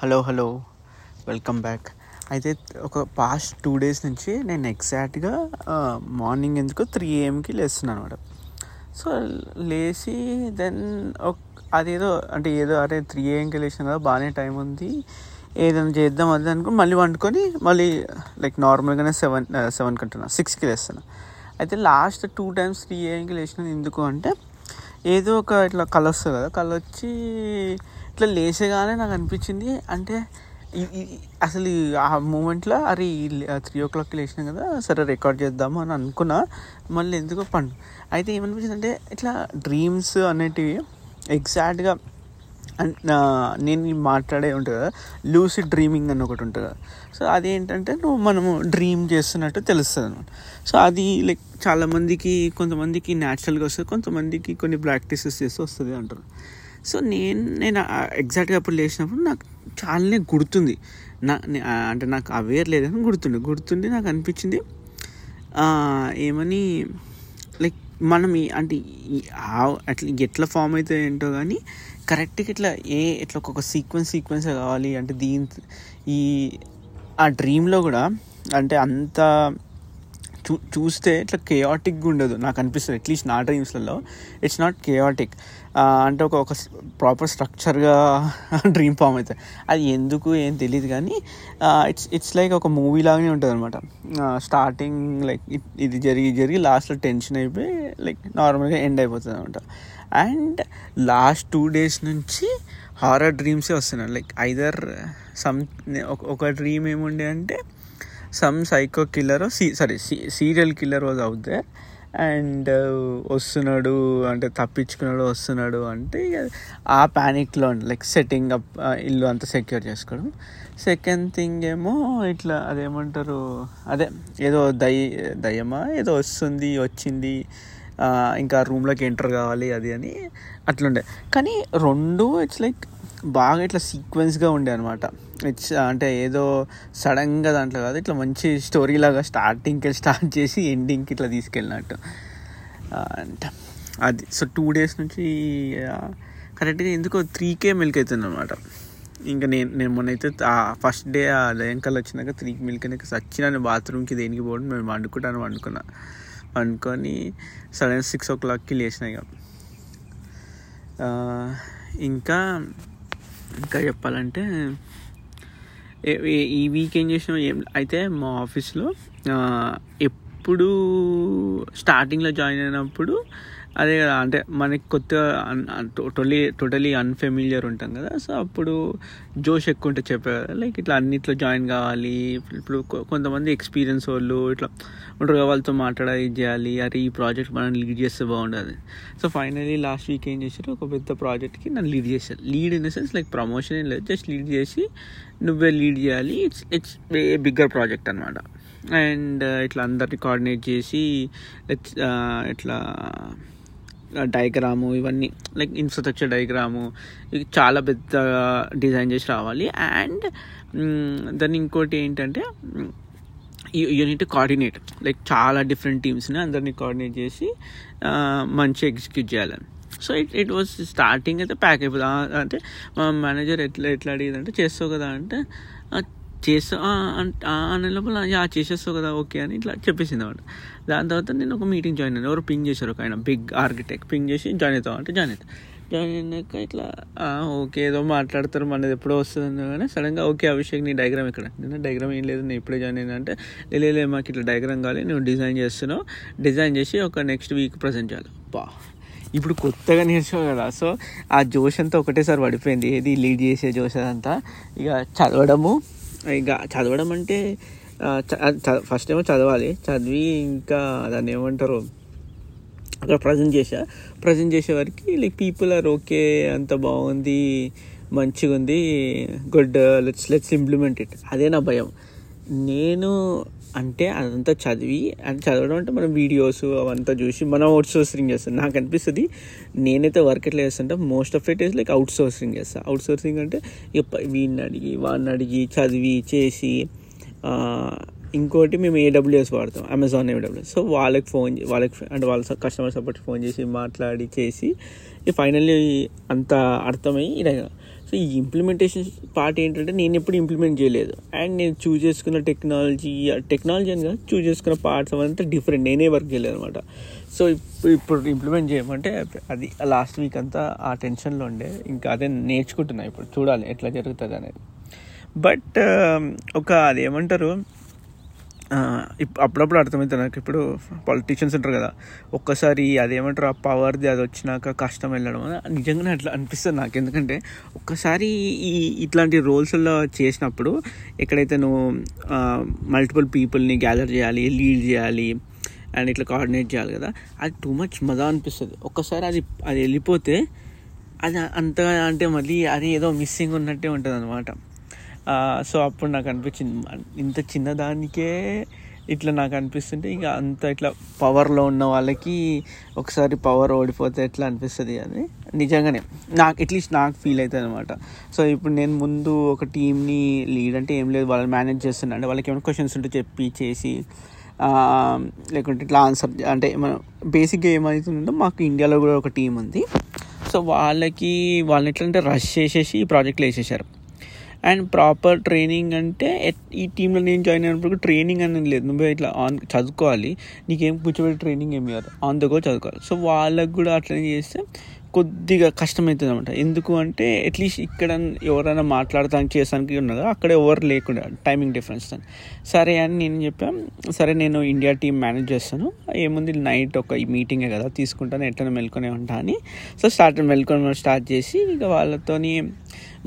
Hello hello welcome back అయితే ఒక past two days నుంచి నేను ఎగ్జాక్ట్గా మార్నింగ్ ఎందుకు త్రీ ఏఎంకి లేస్తున్నాను అనమాట సో లేచి దెన్ అదేదో అంటే ఏదో అరే త్రీ ఏఎంకి లేచిన కదా బాగానే టైం ఉంది. ఏదైనా చేద్దాం అది అనుకుని మళ్ళీ వండుకొని మళ్ళీ లైక్ నార్మల్గానే సెవెన్ సెవెన్ కంటున్నా సిక్స్కి లేస్తాను అయితే లాస్ట్ టూ టైమ్స్ త్రీ ఏఎంకి లేచిన ఎందుకు అంటే ఏదో ఒక ఇట్లా కళ వస్తుంది కదా కళ వచ్చి ఇట్లా లేచగానే నాకు అనిపించింది. అంటే అసలు ఆ మూమెంట్లో అరే త్రీ ఓ క్లాక్కి లేచినాం కదా సరే రికార్డ్ చేద్దాము అని అనుకున్నా. మళ్ళీ ఎందుకో పండు అయితే ఏమనిపించింది అంటే ఇట్లా డ్రీమ్స్ అనేటివి ఎగ్జాక్ట్గా నేను మాట్లాడే ఉంటుంది కదా లూసిడ్ డ్రీమింగ్ అని ఒకటి ఉంటుంది కదా. సో అదేంటంటే నువ్వు మనము డ్రీమ్ చేస్తున్నట్టు తెలుస్తుంది అనమాట. సో అది లైక్ చాలామందికి కొంతమందికి న్యాచురల్గా వస్తుంది కొంతమందికి కొన్ని ప్రాక్టీసెస్ చేస్తే వస్తుంది అంటారు. సో నేను నేను ఎగ్జాక్ట్గా అప్పుడు లేచినప్పుడు నాకు చాలానే గుర్తుంది. నా అంటే నాకు అవేర్ లేదని గుర్తుండే. గుర్తుండి నాకు అనిపించింది ఏమని లైక్ మనం అంటే ఆ- అట్లా ఎట్లా ఫామ్ అయితే ఏంటో కానీ కరెక్ట్గా ఇట్లా ఏ ఇట్లా ఒక సీక్వెన్స్ సీక్వెన్స్ కావాలి. అంటే దీని ఈ ఆ డ్రీమ్లో కూడా అంటే అంత చూ చూస్తే ఇట్లా కేయాటిక్గా ఉండదు. నాకు అనిపిస్తుంది అట్లీస్ట్ నా డ్రీమ్స్లలో ఇట్స్ నాట్ కేయాటిక్ అంటే ఒక ఒక ప్రాపర్ స్ట్రక్చర్గా డ్రీమ్ ఫామ్ అవుతుంది అది ఎందుకు ఏం తెలియదు కానీ ఇట్స్ ఇట్స్ లైక్ ఒక మూవీ లాగానే ఉంటుంది అనమాట స్టార్టింగ్ లైక్ ఇది జరిగి జరిగి లాస్ట్లో టెన్షన్ అయిపోయి లైక్ నార్మల్గా ఎండ్ అయిపోతుంది అనమాట అండ్ లాస్ట్ టూ డేస్ నుంచి హారర్ డ్రీమ్సే వస్తున్నాయి. లైక్ ఐదర్ సమ్ ఒక డ్రీమ్ ఏముండే అంటే some psycho killer see sorry serial killer was out there and వస్తున్నాడు అంటే తప్పించుకున్నాడు వస్తున్నాడు అంటే ఆ ప్యానిక్లో లైక్ సెట్టింగ్ అప్ ఇల్లు అంతా సెక్యూర్ చేసుకోవడం. సెకండ్ థింగ్ ఏమో ఇట్లా అదేమంటారు అదే ఏదో దయ్య దయ్యమా ఏదో వస్తుంది వచ్చింది ఇంకా రూమ్లోకి ఎంటర్ కావాలి అది అని అట్లుండే. కానీ రెండు ఇట్స్ లైక్ బాగా ఇట్లా సీక్వెన్స్గా ఉండే అనమాట ఇట్స్ uh, అంటే ఏదో సడన్గా దాంట్లో కాదు ఇట్లా మంచి స్టోరీ లాగా స్టార్టింగ్కి స్టార్ట్ చేసి ఎండింగ్కి ఇట్లా తీసుకెళ్ళినట్టు. Uh, అంటే. అది సో టూ డేస్ నుంచి uh, కరెక్ట్గా ఎందుకో త్రీకే మిల్క్ అవుతుంది అనమాట ఇంకా నేను నేను మొన్నైతే ఫస్ట్ డే ఆ లయంకల్ వచ్చినాక త్రీ మిల్క్ అయినాక సచ్చినాను బాత్రూమ్కి దేనికి పోవడం మేము వండుకుంటాను వండుకున్నా. వండుకొని సడన్ సిక్స్ ఓ క్లాక్కి లేచిన ఇక ఇంకా ఇంకా చెప్పాలంటే ఈ వీక్ ఏం చేసినాం? అయితే మా ఆఫీస్లో ఎప్పుడు స్టార్టింగ్లో జాయిన్ అయినప్పుడు అదే కదా అంటే మనకి కొత్తగా టోటలీ టోటలీ అన్ఫెమిలియర్ ఉంటాం కదా సో అప్పుడు జోష్ ఎక్కువ ఉంటే చెప్పే కదా లైక్ ఇట్లా అన్నిట్లో జాయిన్ కావాలి ఇప్పుడు కొంతమంది ఎక్స్పీరియన్స్ వాళ్ళు ఇట్లా ఉంటారు వాళ్ళతో మాట్లాడాలి ఇది చేయాలి అరే ఈ ప్రాజెక్ట్ మనం లీడ్ చేస్తే బాగుండదు. సో ఫైనలీ లాస్ట్ వీక్ ఏం చేశారు? ఒక పెద్ద ప్రాజెక్ట్కి నన్ను లీడ్ చేశారు. Lead in the sense like promotion ఏం లేదు జస్ట్ లీడ్ చేసి నువ్వే లీడ్ చేయాలి. It's it's a bigger project అనమాట అండ్ ఇట్లా అందరిని కోఆర్డినేట్ చేసి uh, ఇట్లా డయాగ్రాము ఇవన్నీ లైక్ ఇన్ఫ్రాస్ట్రక్చర్ డయాగ్రాము చాలా పెద్ద డిజైన్ చేసి రావాలి. అండ్ దాన్ని mm, ఇంకోటి ఏంటంటే యూనిట్ కోఆర్డినేట్ లైక్ చాలా డిఫరెంట్ టీమ్స్ని అందరినీ కోఆర్డినేట్ చేసి మంచి మంచిగా ఎగ్జిక్యూట్ చేయాలని so it it was starting అయితే ప్యాక్ అయిపోతుంది అంటే మా మేనేజర్ ఎట్లా ఎట్లా అడిగిందంటే చేస్తావు కదా అంటే చేస్తా ఆ, అనే లోపల యా చేసేస్తావు కదా ఓకే అని ఇట్లా చెప్పేసింది అనమాట దాని తర్వాత నేను ఒక మీటింగ్ జాయిన్ అయ్యాను ఎవరు పింగ్ చేశారు ఒక ఆయన బిగ్ ఆర్కిటెక్ట్ పింగ్ చేసి జాయిన్ అవుతాం అంటే జాయిన్ అవుతాం. జాయిన్ అయినాక ఇట్లా ఓకే ఏదో మాట్లాడతారు మనది ఎప్పుడో వస్తుంది కానీ సడన్గా ఓకే అభిషేక్ నీ డయాగ్రామ్ ఎక్కడ? నేను డయాగ్రామ్ ఏం లేదు నేను ఇప్పుడే జాయిన్ అయినా అంటే లేదు మాకు ఇట్లా డయాగ్రామ్ కావాలి నువ్వు డిజైన్ చేస్తున్నావు డిజైన్ చేసి ఒక నెక్స్ట్ వీక్ ప్రజెంట్ చేయాలి. బా ఇప్పుడు కొత్తగా నేర్చుకో కదా సో ఆ జోష్ అంతా ఒకటేసారి పడిపోయింది ఏది లీడ్ చేసే జోష్ అదంతా. ఇక చదవడము ఇక చదవడం అంటే ఫస్ట్ ఏమో చదవాలి. చదివి ఇంకా దాన్ని ఏమంటారు అక్కడ ప్రజెంట్ చేసా ప్రజెంట్ చేసే లైక్ పీపుల్ ఆర్ ఓకే అంత బాగుంది మంచిగా ఉంది good let's let's implement it అదే నా భయం. నేను అంటే అదంతా చదివి అది చదవడం అంటే మనం వీడియోస్ అవంతా చూసి మనం అవుట్ సోర్సింగ్ చేస్తాం. నాకు అనిపిస్తుంది నేనైతే వర్క్ ఎట్లా చేస్తుంటే most of it is like outsourcing చేస్తాను అవుట్ సోర్సింగ్ అంటే ఇక వీడిని అడిగి వాడిని అడిగి చదివి చేసి ఇంకోటి మేము ఏడబ్ల్యూఎస్ వాడతాం అమెజాన్ ఏడబ్ల్యూఎస్ సో వాళ్ళకి ఫోన్ వాళ్ళకి అంటే వాళ్ళ కస్టమర్ సపోర్ట్ ఫోన్ చేసి మాట్లాడి చేసి ఫైనల్లీ అంత అర్థమై ఇలా సో ఈ ఇంప్లిమెంటేషన్ పార్ట్ ఏంటంటే నేను ఎప్పుడు ఇంప్లిమెంట్ చేయలేదు. అండ్ నేను చూజ్ చేసుకున్న టెక్నాలజీ టెక్నాలజీ అని కాదు చూస్ చేసుకున్న పార్ట్స్ అవంతా డిఫరెంట్ నేనే వర్క్ చేయలేదు అనమాట సో ఇప్పుడు ఇప్పుడు ఇంప్లిమెంట్ చేయమంటే అది లాస్ట్ వీక్ అంతా ఆ టెన్షన్లో ఉండే. ఇంకా అదే నేర్చుకుంటున్నా ఇప్పుడు. చూడాలి ఎట్లా జరుగుతుంది అనేది బట్ um, ఒక అదేమంటారు ఏమంటారు అప్పుడప్పుడు అర్థమవుతుంది నాకు ఇప్పుడు పొలిటీషియన్స్ ఉంటారు కదా ఒక్కసారి అదేమంటారు ఆ పవర్ది అది వచ్చినాక కష్టం వెళ్ళడం నిజంగానే అట్లా అనిపిస్తుంది నాకు. ఎందుకంటే ఒక్కసారి ఈ ఇట్లాంటి రోల్స్లో చేసినప్పుడు ఎక్కడైతే నువ్వు మల్టిపుల్ పీపుల్ని గ్యాదర్ చేయాలి లీడ్ చేయాలి అండ్ ఇట్లా కోఆర్డినేట్ చేయాలి కదా అది టూ మచ్ మజా అనిపిస్తుంది. ఒక్కసారి అది అది వెళ్ళిపోతే అది అంతగా అంటే మళ్ళీ అది ఏదో మిస్సింగ్ ఉన్నట్టే ఉంటుంది అనమాట సో అప్పుడు నాకు అనిపించింది ఇంత చిన్నదానికే ఇట్లా నాకు అనిపిస్తుంటే ఇక అంత ఇట్లా పవర్లో ఉన్న వాళ్ళకి ఒకసారి పవర్ ఓడిపోతే ఎట్లా అనిపిస్తుంది అని. నిజంగానే నాకు అట్లీస్ట్ నాకు ఫీల్ అవుతుంది అనమాట సో ఇప్పుడు నేను ముందు ఒక టీంని లీడ్ అంటే ఏం లేదు వాళ్ళని మేనేజ్ చేస్తున్నా. అంటే వాళ్ళకి ఏమైనా క్వశ్చన్స్ ఉంటే చెప్పి చేసి లేకుంటే ఇట్లా ఆన్సర్ అంటే మనం బేసిక్గా ఏమవుతుందంటే మాకు ఇండియాలో కూడా ఒక టీం ఉంది. సో వాళ్ళకి వాళ్ళని ఎట్లా అంటే రష్ చేసేసి ఈ ప్రాజెక్ట్లో వేసేసారు. అండ్ ప్రాపర్ ట్రైనింగ్ అంటే ఈ టీంలో నేను జాయిన్ అయినప్పుడు ట్రైనింగ్ అనేది లేదు. నువ్వు ఇట్లా ఆన్ చదువుకోవాలి. నీకేం కూర్చోబెట్టి ట్రైనింగ్ ఏమి కాదు ఆన్ ద గో చదువుకోవాలి. సో వాళ్ళకు కూడా అట్లనే చేస్తే కొద్దిగా కష్టమవుతుంది అనమాట ఎందుకు అంటే అట్లీస్ట్ ఇక్కడ ఎవరైనా మాట్లాడటానికి చేసానికి ఉన్నదో? అక్కడ ఎవరు లేకుండా టైమింగ్ డిఫరెన్స్ సరే అని నేను చెప్పాను సరే నేను ఇండియా టీం మేనేజ్ చేస్తాను. ఏముంది? నైట్ ఒక మీటింగే కదా తీసుకుంటాను. ఎట్లా మెల్కొనే ఉంటా అని. సో స్టార్ట్ మెల్కొని స్టార్ట్ చేసి ఇక వాళ్ళతోని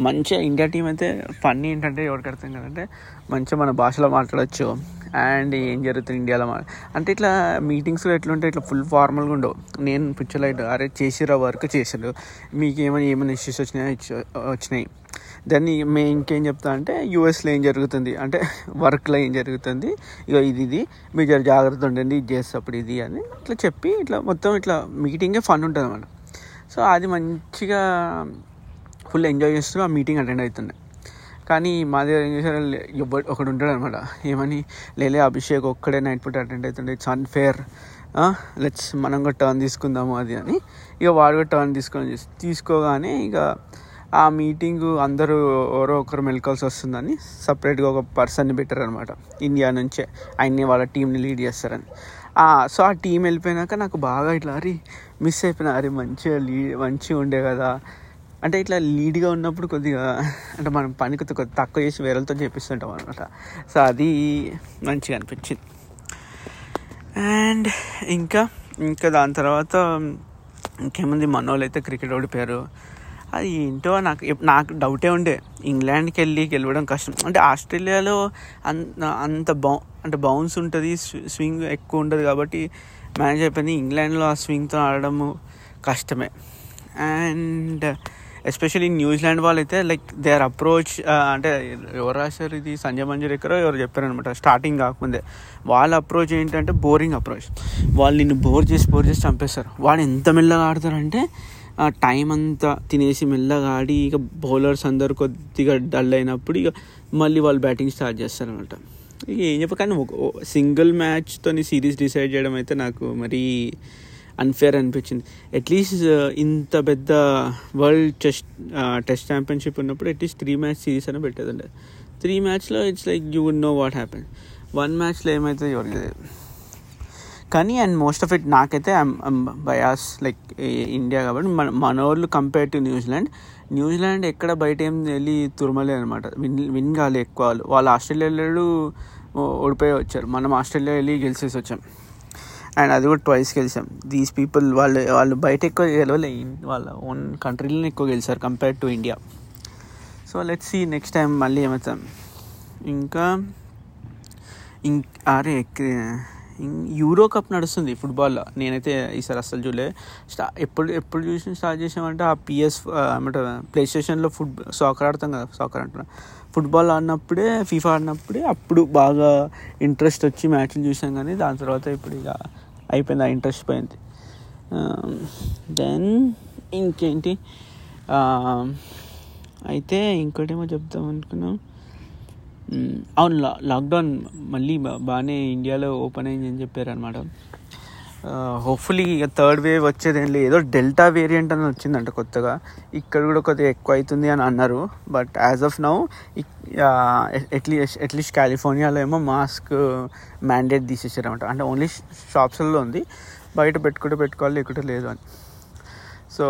మంచిగా ఇండియా టీం అయితే ఫన్నీ ఏంటంటే ఎవరికి అర్థం కదంటే మంచిగా మన భాషలో మాట్లాడచ్చు. అండ్ ఏం జరుగుతుంది ఇండియాలో మా? అంటే ఇట్లా మీటింగ్స్లో ఎట్లుంటే ఇట్లా ఫుల్ ఫార్మల్గా ఉండవు. నేను పిక్చర్లైట్ అరే చేసిరా వర్క్? చేసారు మీకు ఏమైనా ఏమైనా ఇష్యూస్ వచ్చినాయి. వచ్చినాయి దాన్ని మేము ఇంకేం చెప్తా అంటే యూఎస్లో ఏం జరుగుతుంది? అంటే వర్క్లో ఏం జరుగుతుంది? ఇక ఇది ఇది. మీరు జర జాగ్రత్త ఉండండి ఇది చేసేటప్పుడు ఇది అని ఇట్లా చెప్పి ఇట్లా మొత్తం ఇట్లా మీటింగే ఫన్ ఉంటుంది అన్నమాట సో అది మంచిగా ఫుల్ ఎంజాయ్ చేస్తూ ఆ మీటింగ్ అటెండ్ అవుతుండే. కానీ మా దగ్గర ఏం చేశారు ఎవరు ఒకడు ఉంటాడు అనమాట ఏమని లేలే అభిషేక్ ఒక్కడే నైట్ పూట అటెండ్ అవుతుండే. It's unfair. లెట్స్ మనం కూడా టర్న్ తీసుకుందాము అది అని. ఇక వాడు కూడా టర్న్ తీసుకొని తీసుకోగానే ఇక ఆ మీటింగ్ అందరూ ఎవరో ఒకరు మెలకాల్సి వస్తుందని సపరేట్గా ఒక పర్సన్ని పెట్టారనమాట ఇండియా నుంచే. ఆయన్ని వాళ్ళ టీంని లీడ్ చేస్తారని. సో ఆ టీం వెళ్ళిపోయినాక నాకు బాగా ఇట్లా అరే మిస్ అయిపోయినా. అరే మంచిగా లీ మంచిగా ఉండే కదా. అంటే ఇట్లా లీడ్గా ఉన్నప్పుడు కొద్దిగా అంటే మనం పని కొద్దిగా తక్కువ చేసి వేరేలతో చేపిస్తుంటాం అనమాట సో అది మంచిగా అనిపించింది. అండ్ ఇంకా ఇంకా దాని తర్వాత ఇంకేముంది మనోళ్ళు అయితే క్రికెట్ ఓడిపోయారు అది ఏంటో నాకు నాకు డౌటే ఉండే. ఇంగ్లాండ్కి వెళ్ళి గెలవడం కష్టం. అంటే ఆస్ట్రేలియాలో అంత అంత బౌ అంటే బౌన్స్ ఉంటుంది స్వింగ్ ఎక్కువ ఉండదు కాబట్టి మేనేజ్ అయిపోయింది. ఇంగ్లాండ్లో ఆ స్వింగ్తో ఆడడము కష్టమే. అండ్ ఎస్పెషల్లీ న్యూజిలాండ్ వాళ్ళు అయితే లైక్ దే ఆర్ అప్రోచ్ అంటే ఎవరు రాశారు ఇది? సంజయ్ మంజూర్ ఎక్కడో ఎవరు చెప్పారనమాట స్టార్టింగ్ కాకముందే. వాళ్ళ అప్రోచ్ ఏంటంటే బోరింగ్ అప్రోచ్ వాళ్ళు నిన్ను బోర్ చేసి బోర్ చేసి చంపేస్తారు. వాడు ఎంత మెల్లగా ఆడతారంటే ఆ టైం అంతా తినేసి మెల్లగా ఆడి ఇక బౌలర్స్ అందరు కొద్దిగా డల్ అయినప్పుడు ఇక మళ్ళీ వాళ్ళు బ్యాటింగ్ స్టార్ట్ చేస్తారనమాట ఇక ఏం చెప్ప కానీ సింగిల్ మ్యాచ్తోని సిరీస్ డిసైడ్ చేయడం అయితే నాకు మరీ అన్ఫేర్ అనిపించింది. అట్లీస్ట్ uh, ఇంత పెద్ద వరల్డ్ టెస్ట్ టెస్ట్ ఛాంపియన్షిప్ ఉన్నప్పుడు at least three match series అని పెట్టేదండి. త్రీ మ్యాచ్లో it's like you would know what happen one మ్యాచ్లో ఏమైతే ఎవరికి కానీ అండ్ మోస్ట్ ఆఫ్ ఇట్ నాకైతే బయాస్ లైక్ ఇండియా కాబట్టి మన మన వాళ్ళు కంపేర్ టు న్యూజిలాండ్ న్యూజిలాండ్ ఎక్కడ బయట ఏం వెళ్ళి తురమలే అనమాట విన్ విన్ కాలే ఎక్కువ వాళ్ళు. వాళ్ళు ఆస్ట్రేలియా వెళ్ళాడు ఓడిపోయి వచ్చారు. మనం ఆస్ట్రేలియా వెళ్ళి గెలిచేసి వచ్చాం. అండ్ అది కూడా ట్వైస్ గెలిచాం. దీస్ పీపుల్ వాళ్ళు వాళ్ళు బయట ఎక్కువ గెలవలే వాళ్ళ ఓన్ కంట్రీలోనే ఎక్కువ గెలిచారు compare to India so let's see next time మళ్ళీ ఏమవుతాం. ఇంకా ఇంక అరే యూరో కప్ నడుస్తుంది ఫుట్బాల్లో నేనైతే ఈసారి అస్సలు చూడలే. స్టా ఎప్పుడు ఎప్పుడు చూసి స్టార్ట్ చేసామంటే ఆ పిఎస్ ఏమంటారు ప్లే స్టేషన్లో ఫుట్ సాకర్ ఆడతాం కదా సాకర్ అంటున్నా. ఫుట్బాల్ ఆడినప్పుడే ఫీఫా ఆడినప్పుడే అప్పుడు బాగా ఇంట్రెస్ట్ వచ్చి మ్యాచ్లు చూసాం కానీ దాని తర్వాత ఇప్పుడు ఇక అయిపోయింది ఆ ఇంట్రెస్ట్ పోయింది. Um, దెన్ ఇంకేంటి? Um, అయితే ఇంకోటేమో చెప్తాం అనుకున్నాం. Hmm, అవును లా లాక్డౌన్ మళ్ళీ బాగానే ఇండియాలో ఓపెన్ అయింది అని చెప్పారు అనమాట హోప్ఫుల్లీ ఇక థర్డ్ వేవ్ వచ్చేదేం లేదు. ఏదో డెల్టా వేరియంట్ అని వచ్చిందంట కొత్తగా. ఇక్కడ కూడా కొద్దిగా ఎక్కువ అవుతుంది అని అన్నారు. But as of now at least at least కాలిఫోర్నియాలో ఏమో మాస్క్ మ్యాండేట్ తీసేసారనమాట అంటే ఓన్లీ షాప్స్లో ఉంది. బయట పెట్టుకుంటే పెట్టుకోవాలి లేకుంటే లేదు అని. సో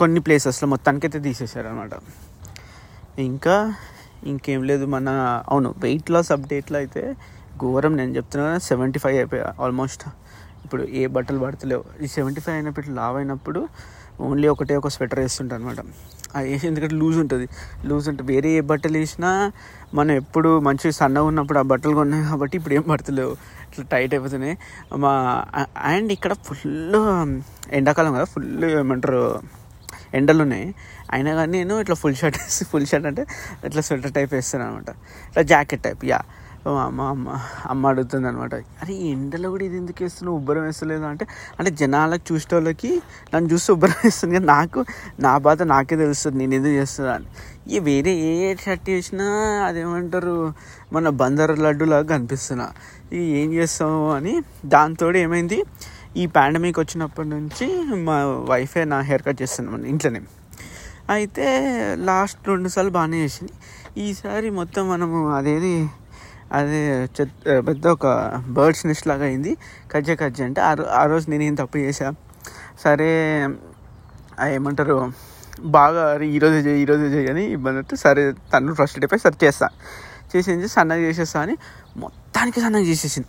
కొన్ని ప్లేసెస్లో మొత్తానికైతే తీసేసారనమాట ఇంకా ఇంకేం లేదు మన అవును వెయిట్ లాస్ అప్డేట్లో అయితే ఘోరం నేను చెప్తున్నా సెవెంటీ ఫైవ్ అయిపోయా ఆల్మోస్ట్ ఇప్పుడు ఏ బట్టలు పడతలేవు ఈ సెవెంటీ ఫైవ్ అయినప్పుడు లావ్ అయినప్పుడు ఓన్లీ ఒకటే ఒక స్వెటర్ వేస్తుంటా అనమాట అది వేసి ఎందుకంటే లూజ్ ఉంటుంది. లూజ్ ఉంటుంది వేరే ఏ బట్టలు వేసినా మనం ఎప్పుడు మంచిగా సన్నగా ఉన్నప్పుడు ఆ బట్టలు కొన్నాయి కాబట్టి ఇప్పుడు ఏం పడతలేవు ఇట్లా టైట్ అయిపోతున్నాయి మా అండ్ ఇక్కడ ఫుల్ ఎండాకాలం కదా ఫుల్ ఏమంటారు ఎండలు ఉన్నాయి. అయినా కానీ నేను ఇట్లా ఫుల్ షర్ట్ వేసి ఫుల్ షర్ట్ అంటే ఇట్లా స్వెటర్ టైప్ వేస్తాను అనమాట ఇట్లా జాకెట్ టైప్ యా అమ్మ అమ్మ అమ్మ అడుగుతుంది అనమాట అరే ఎండలో కూడా ఇది ఎందుకు వేస్తున్నావు? ఉబ్బరం వేస్తలేదు అంటే అంటే జనాలకు చూసే వాళ్ళకి నన్ను చూస్తే ఉబ్బరం వేస్తుంది. కానీ నాకు నా బాధ నాకే తెలుస్తుంది. నేను ఎందుకు చేస్తున్నా? అని. ఈ వేరే ఏ షర్ట్ వేసినా అదేమంటారు? మన బందర్ లడ్డులాగా కనిపిస్తున్నా. ఇది ఏం చేస్తాము అని. దాంతో ఏమైంది? ఈ పాండమిక్ వచ్చినప్పటి నుంచి మా వైఫే నా హెయిర్ కట్ చేస్తున్నాను ఇంట్లోనే. అయితే లాస్ట్ రెండు సార్లు బాగానే చేసింది. ఈసారి మొత్తం మనము అదేది అది పెద్ద ఒక బర్డ్స్ నెస్ట్ లాగా అయింది. కజ్జ కజ్జ అంటే ఆ ఆ రోజు నేను ఏం తప్పు చేశా? సరే ఏమంటారు బాగా అరే ఈరోజు చేయి ఈరోజు చేయి అని ఇబ్బంది అంటే సరే తను ఫస్ట్ అయిపోయి సరే చేస్తా. చేసేసి సన్నగా చేసేస్తా అని మొత్తానికి సన్నగా చేసేసింది.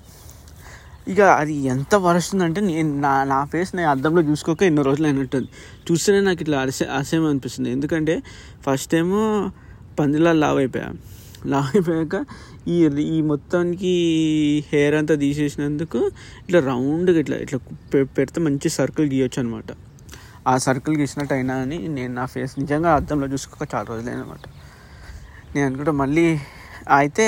ఇక అది ఎంత వరుస్తుందంటే నేను నా నా ఫేస్ నేను అద్దంలో చూసుకోక ఎన్నో రోజులు అయినట్టుంది. చూస్తేనే నాకు ఇట్లా అసే అసహ్యం అనిపిస్తుంది. ఎందుకంటే ఫస్ట్ ఏమో పందిలా లావ్ అయిపోయా. లాగిపోయాక అయిపోయాక ఈ ఈ మొత్తానికి హెయిర్ అంతా తీసేసినందుకు ఇట్లా రౌండ్గా ఇట్లా ఇట్లా పెడితే మంచి సర్కిల్ గీయొచ్చు అనమాట ఆ సర్కిల్ గీసినట్టు అయినా అని నేను నా ఫేస్ నిజంగా అర్థంలో చూసుకోక చాలా రోజులు అనమాట నేను అనుకుంటా మళ్ళీ అయితే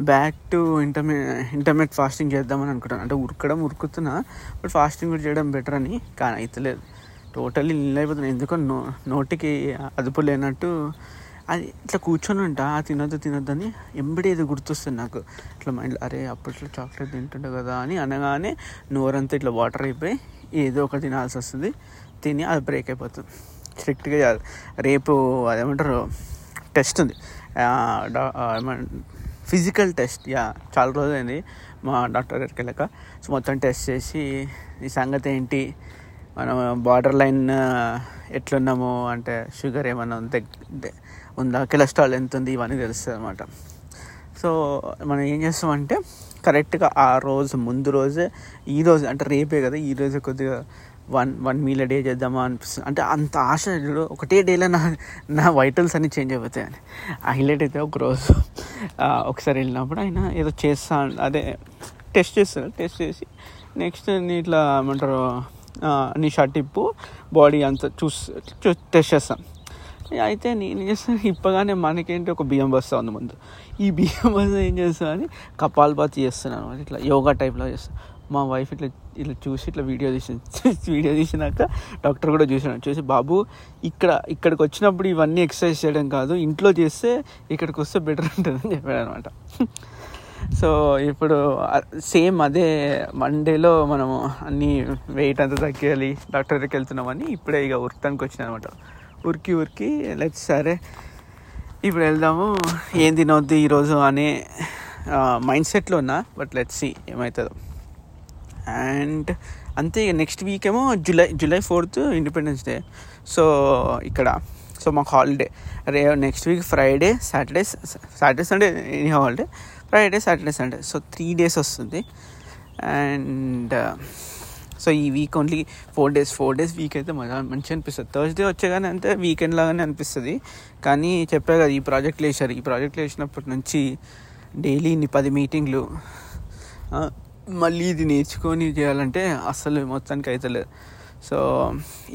back to inter intermediate fasting చేద్దామని అనుకుంటాను. అంటే ఉరకడం ఉరుకుతున్నా బట్ ఫాస్టింగ్ కూడా చేయడం బెటర్ అని కానీ అయితలేదు టోటల్లీ నీళ్ళు అయిపోతున్నాయి ఎందుకో నో నోటికి అదుపు లేనట్టు అది ఇట్లా కూర్చొని ఉంటా ఆ తినొద్దు తినొద్దని అని ఎంబడి ఏదో గుర్తొస్తుంది నాకు. ఇట్లా మైండ్లో అరే అప్పట్లో చాక్లెట్ తింటుండే కదా అని అనగానే నోరంతా ఇట్లా వాటర్ అయిపోయి ఏదో ఒకటి తినాల్సి వస్తుంది. తిని అది బ్రేక్ అయిపోతుంది. స్ట్రిక్ట్గా చేయాలి రేపు అదేమంటారు టెస్ట్ ఉంది. Physical test. యా చాలా రోజులైంది మా డాక్టర్ గారికి వెళ్ళాక. సో మొత్తం టెస్ట్ చేసి ఈ సంగతి ఏంటి? మనం బార్డర్ లైన్ ఎట్లున్నాము? అంటే షుగర్ ఏమన్నా దగ్గ ఉందా? కొలెస్ట్రాల్ ఎంత ఉంది? ఇవన్నీ తెలుస్తుంది అనమాట సో మనం ఏం చేస్తామంటే కరెక్ట్గా ఆ రోజు ముందు రోజే ఈ రోజు అంటే రేపే కదా ఈ రోజే కొద్దిగా వన్ వన్ మీల్ డే చేద్దామా అనిపిస్తుంది. అంటే అంత ఆశ ఒకటే డేలో నా నా వైటల్స్ అన్నీ చేంజ్ అయిపోతాయని. హైలైట్ అయితే ఒక రోజు ఒకసారి వెళ్ళినప్పుడు ఆయన ఏదో చేస్తా అదే టెస్ట్ చేస్తారు టెస్ట్ చేసి నెక్స్ట్ నీ ఇట్లా ఏమంటారు నీ షర్ట్ ఇప్పు బాడీ అంతా చూసి చూ టెస్ట్ చేస్తాను. అయితే నేను చేస్తాను ఇప్పగానే మనకేంటి ఒక బియ్యం బస్తా ఉంది ముందు. ఈ బియ్యం బస్తా ఏం చేస్తా అని బాత్ చేస్తున్నాను. ఇట్లా యోగా టైప్లో చేస్తాను మా వైఫ్ ఇట్లా ఇట్లా చూసి ఇట్లా వీడియో తీసి వీడియో తీసినాక డాక్టర్ కూడా చూసాను చూసి బాబు ఇక్కడ ఇక్కడికి వచ్చినప్పుడు ఇవన్నీ ఎక్సర్సైజ్ చేయడం కాదు. ఇంట్లో చేస్తే ఇక్కడికి వస్తే బెటర్ ఉంటుందని చెప్పాడు అనమాట. సో ఇప్పుడు సేమ్ అదే మండేలో మనము అన్నీ వెయిట్ అంతా తగ్గాలి డాక్టర్ దగ్గరికి వెళ్తున్నామని ఇప్పుడే ఇక వృత్తానికి వచ్చిన అనమాట. ఉరికి ఉరికి. లెట్స్ సరే. ఇప్పుడు వెళ్దాము. ఏం తినవద్దు ఈరోజు అనే మైండ్ సెట్లో ఉన్నా బట్ లెట్స్ సి ఏమవుతుందో అండ్ అంతే నెక్స్ట్ వీక్ ఏమో July July fourth Independence Day so ఇక్కడ సో మాకు హాలిడే రే next week Friday Saturday Saturday Sunday any holiday Friday Saturday Sunday so three days వస్తుంది. అండ్ సో ఈ week only four days four days week అయితే మజా మంచిగా అనిపిస్తుంది. Thursday వచ్చేగానే అంటే weekend లాగానే అనిపిస్తుంది. కానీ చెప్పా కదా ఈ ప్రాజెక్ట్లు వేసారు ఈ ప్రాజెక్ట్లు వేసినప్పటి నుంచి డైలీ ఇన్ని పది మీటింగ్లు మళ్ళీ ఇది నేర్చుకొని చేయాలంటే అస్సలు మొత్తానికి అవుతలేదు సో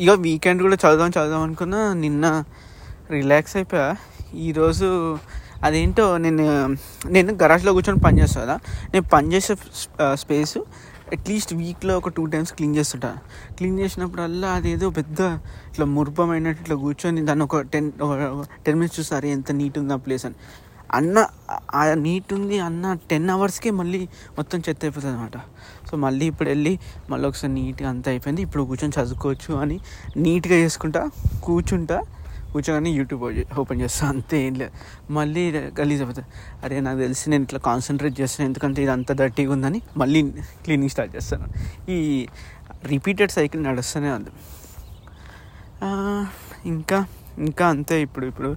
ఇక వీకెండ్ కూడా చదుదాం చదుదాం అనుకున్నా నిన్న రిలాక్స్ అయిపోయా. ఈరోజు అదేంటో నేను నేను గరాజ్లో కూర్చొని పని చేస్తా కదా. నేను పనిచేసే స్పేస్ అట్లీస్ట్ వీక్లో ఒక టూ టైమ్స్ క్లీన్ చేస్తుంటా. క్లీన్ చేసినప్పుడల్లా అదేదో పెద్ద ఇట్లా మురుపమైనట్టు ఇట్లా కూర్చొని దాన్ని ఒక టెన్ టెన్ మినిట్స్ చూసారి ఎంత నీట్ ఉంది ఆ ప్లేస్ అని. అన్న ఆ నీట్ ఉంది అన్న టెన్ అవర్స్కే మళ్ళీ మొత్తం చెత్త అయిపోతుంది అనమాట సో మళ్ళీ ఇప్పుడు వెళ్ళి మళ్ళీ ఒకసారి నీట్గా అంతా అయిపోయింది. ఇప్పుడు కూర్చొని చదువుకోవచ్చు అని నీట్గా చేసుకుంటా కూర్చుంటా. కూర్చోగానే యూట్యూబ్ ఓపెన్ చేస్తాను అంతే ఏం లేదు. మళ్ళీ గలీజ్ అయిపోతుంది అరే నాకు తెలిసి నేను ఇట్లా కాన్సన్ట్రేట్ చేస్తాను ఎందుకంటే ఇది అంత డర్టీగా ఉందని మళ్ళీ క్లీనింగ్ స్టార్ట్ చేస్తాను. ఈ రిపీటెడ్ సైకిల్ నడుస్తూనే ఉంది. ఇంకా ఇంకా అంతే ఇప్పుడు ఇప్పుడు.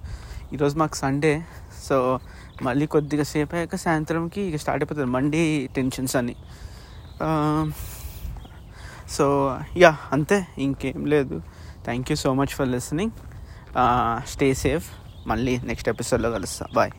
ఈరోజు మాకు సండే సో మళ్ళీ కొద్దిగా సేపు అయ్యాక సాయంత్రంకి ఇక స్టార్ట్ అయిపోతుంది. మండే టెన్షన్స్ అని సో యా అంతే. ఇంకేం లేదు. Thank you so much for listening Uh, stay safe మళ్ళీ నెక్స్ట్ ఎపిసోడ్లో కలుస్తాను బాయ్